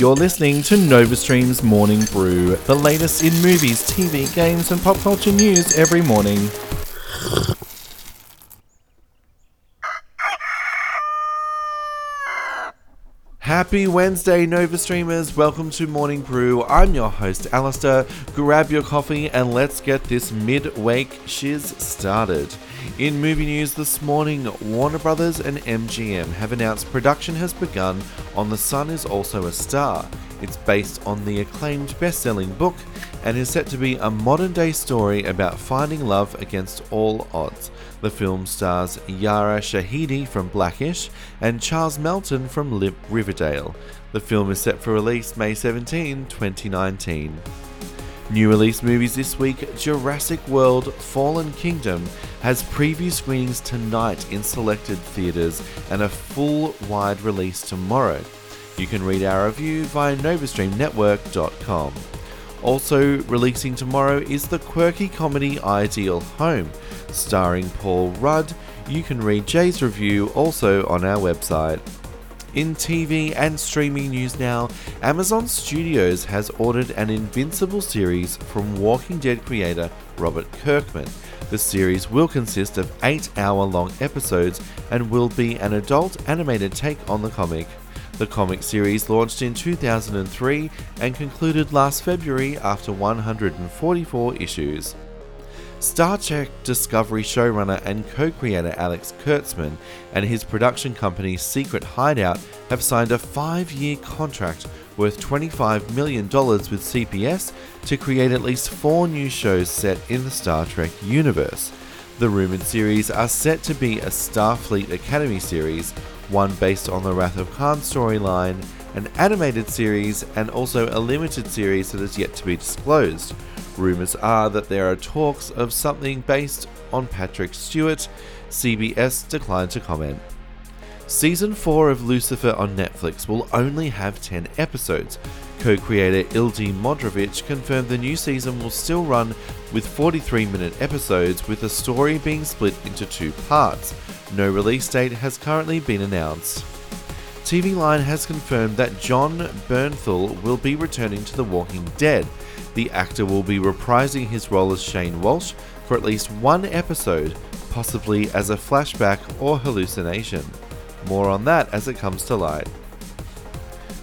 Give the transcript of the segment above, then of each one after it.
You're listening to NovaStream's Morning Brew, the latest in movies, TV, games, and pop culture news every morning. Happy Wednesday, Nova Streamers. Welcome to Morning Brew. I'm your host, Alistair. Grab your coffee and let's get this mid-wake shiz started. In movie news this morning, Warner Brothers and MGM have announced production has begun on The Sun is Also a Star. It's based on the acclaimed best-selling book and is set to be a modern-day story about finding love against all odds. The film stars Yara Shahidi from Blackish and Charles Melton from Riverdale. The film is set for release May 17, 2019. New release movies this week Jurassic World Fallen Kingdom has preview screenings tonight in selected theatres and a full wide release tomorrow. You can read our review via novastreamnetwork.com. Also releasing tomorrow is the quirky comedy Ideal Home, starring Paul Rudd. You can read Jay's review also on our website. In TV and streaming news now, Amazon Studios has ordered an Invincible series from Walking Dead creator Robert Kirkman. The series will consist of 8 hour long episodes and will be an adult animated take on the comic. The comic series launched in 2003 and concluded last February after 144 issues. Star Trek Discovery showrunner and co creator Alex Kurtzman and his production company Secret Hideout have signed a five year contract worth $25 million with CBS to create at least four new shows set in the Star Trek universe. The rumoured series are set to be a Starfleet Academy series, one based on the Wrath of Khan storyline, an animated series, and also a limited series that is yet to be disclosed. Rumours are that there are talks of something based on Patrick Stewart. CBS declined to comment. Season 4 of Lucifer on Netflix will only have 10 episodes. Co creator Ildy Modrovich confirmed the new season will still run with 43 minute episodes, with the story being split into two parts. No release date has currently been announced. TV Line has confirmed that Jon Bernthal will be returning to The Walking Dead. The actor will be reprising his role as Shane Walsh for at least one episode, possibly as a flashback or hallucination. More on that as it comes to light.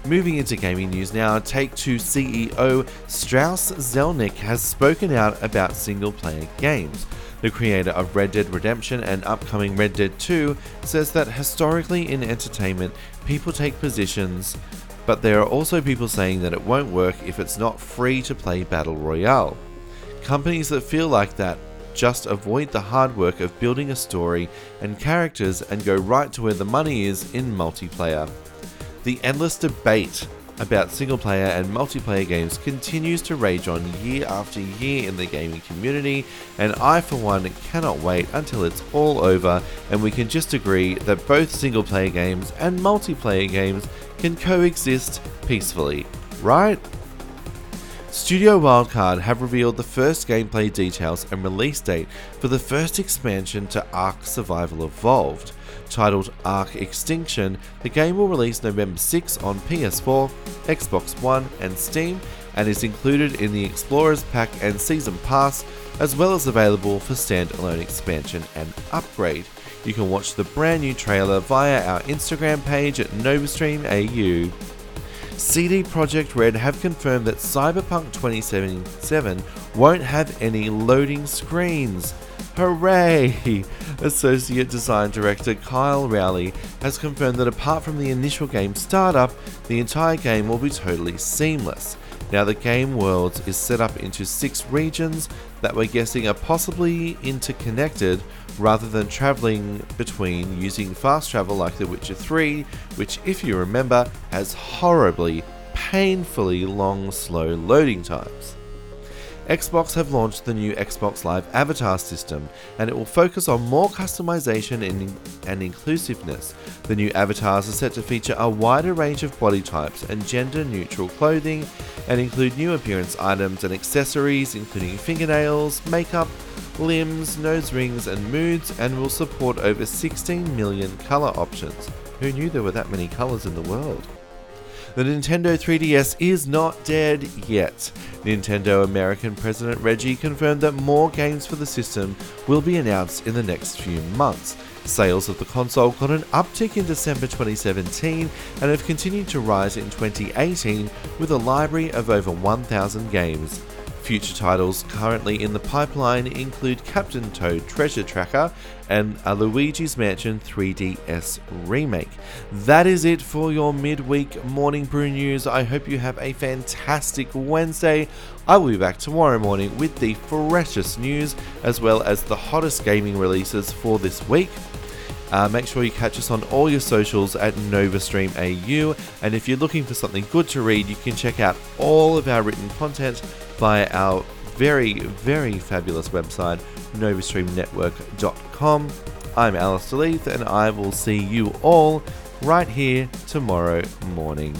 Moving into gaming news now, Take Two CEO Strauss Zelnick has spoken out about single player games. The creator of Red Dead Redemption and upcoming Red Dead 2 says that historically in entertainment, people take positions, but there are also people saying that it won't work if it's not free to play Battle Royale. Companies that feel like that just avoid the hard work of building a story and characters and go right to where the money is in multiplayer. The endless debate about single player and multiplayer games continues to rage on year after year in the gaming community, and I, for one, cannot wait until it's all over and we can just agree that both single player games and multiplayer games can coexist peacefully, right? Studio Wildcard have revealed the first gameplay details and release date for the first expansion to Ark Survival Evolved. Titled Ark Extinction, the game will release November 6 on PS4, Xbox One, and Steam, and is included in the Explorers Pack and Season Pass, as well as available for standalone expansion and upgrade. You can watch the brand new trailer via our Instagram page at NovaStreamAU. CD Projekt Red have confirmed that Cyberpunk 2077 won't have any loading screens. Hooray! Associate Design Director Kyle Rowley has confirmed that apart from the initial game startup, the entire game will be totally seamless. Now, the game world is set up into six regions that we're guessing are possibly interconnected rather than traveling between using fast travel like The Witcher 3, which, if you remember, has horribly, painfully long, slow loading times. Xbox have launched the new Xbox Live Avatar system, and it will focus on more customization and, and inclusiveness. The new avatars are set to feature a wider range of body types and gender neutral clothing, and include new appearance items and accessories, including fingernails, makeup, limbs, nose rings, and moods, and will support over 16 million color options. Who knew there were that many colors in the world? The Nintendo 3DS is not dead yet. Nintendo American President Reggie confirmed that more games for the system will be announced in the next few months. Sales of the console got an uptick in December 2017 and have continued to rise in 2018 with a library of over 1,000 games. Future titles currently in the pipeline include Captain Toad Treasure Tracker and a Luigi's Mansion 3DS remake. That is it for your midweek Morning Brew news. I hope you have a fantastic Wednesday. I will be back tomorrow morning with the freshest news as well as the hottest gaming releases for this week. Uh, make sure you catch us on all your socials at NovaStreamAU. And if you're looking for something good to read, you can check out all of our written content via our very, very fabulous website, novastreamnetwork.com. I'm Alistair Leith, and I will see you all right here tomorrow morning.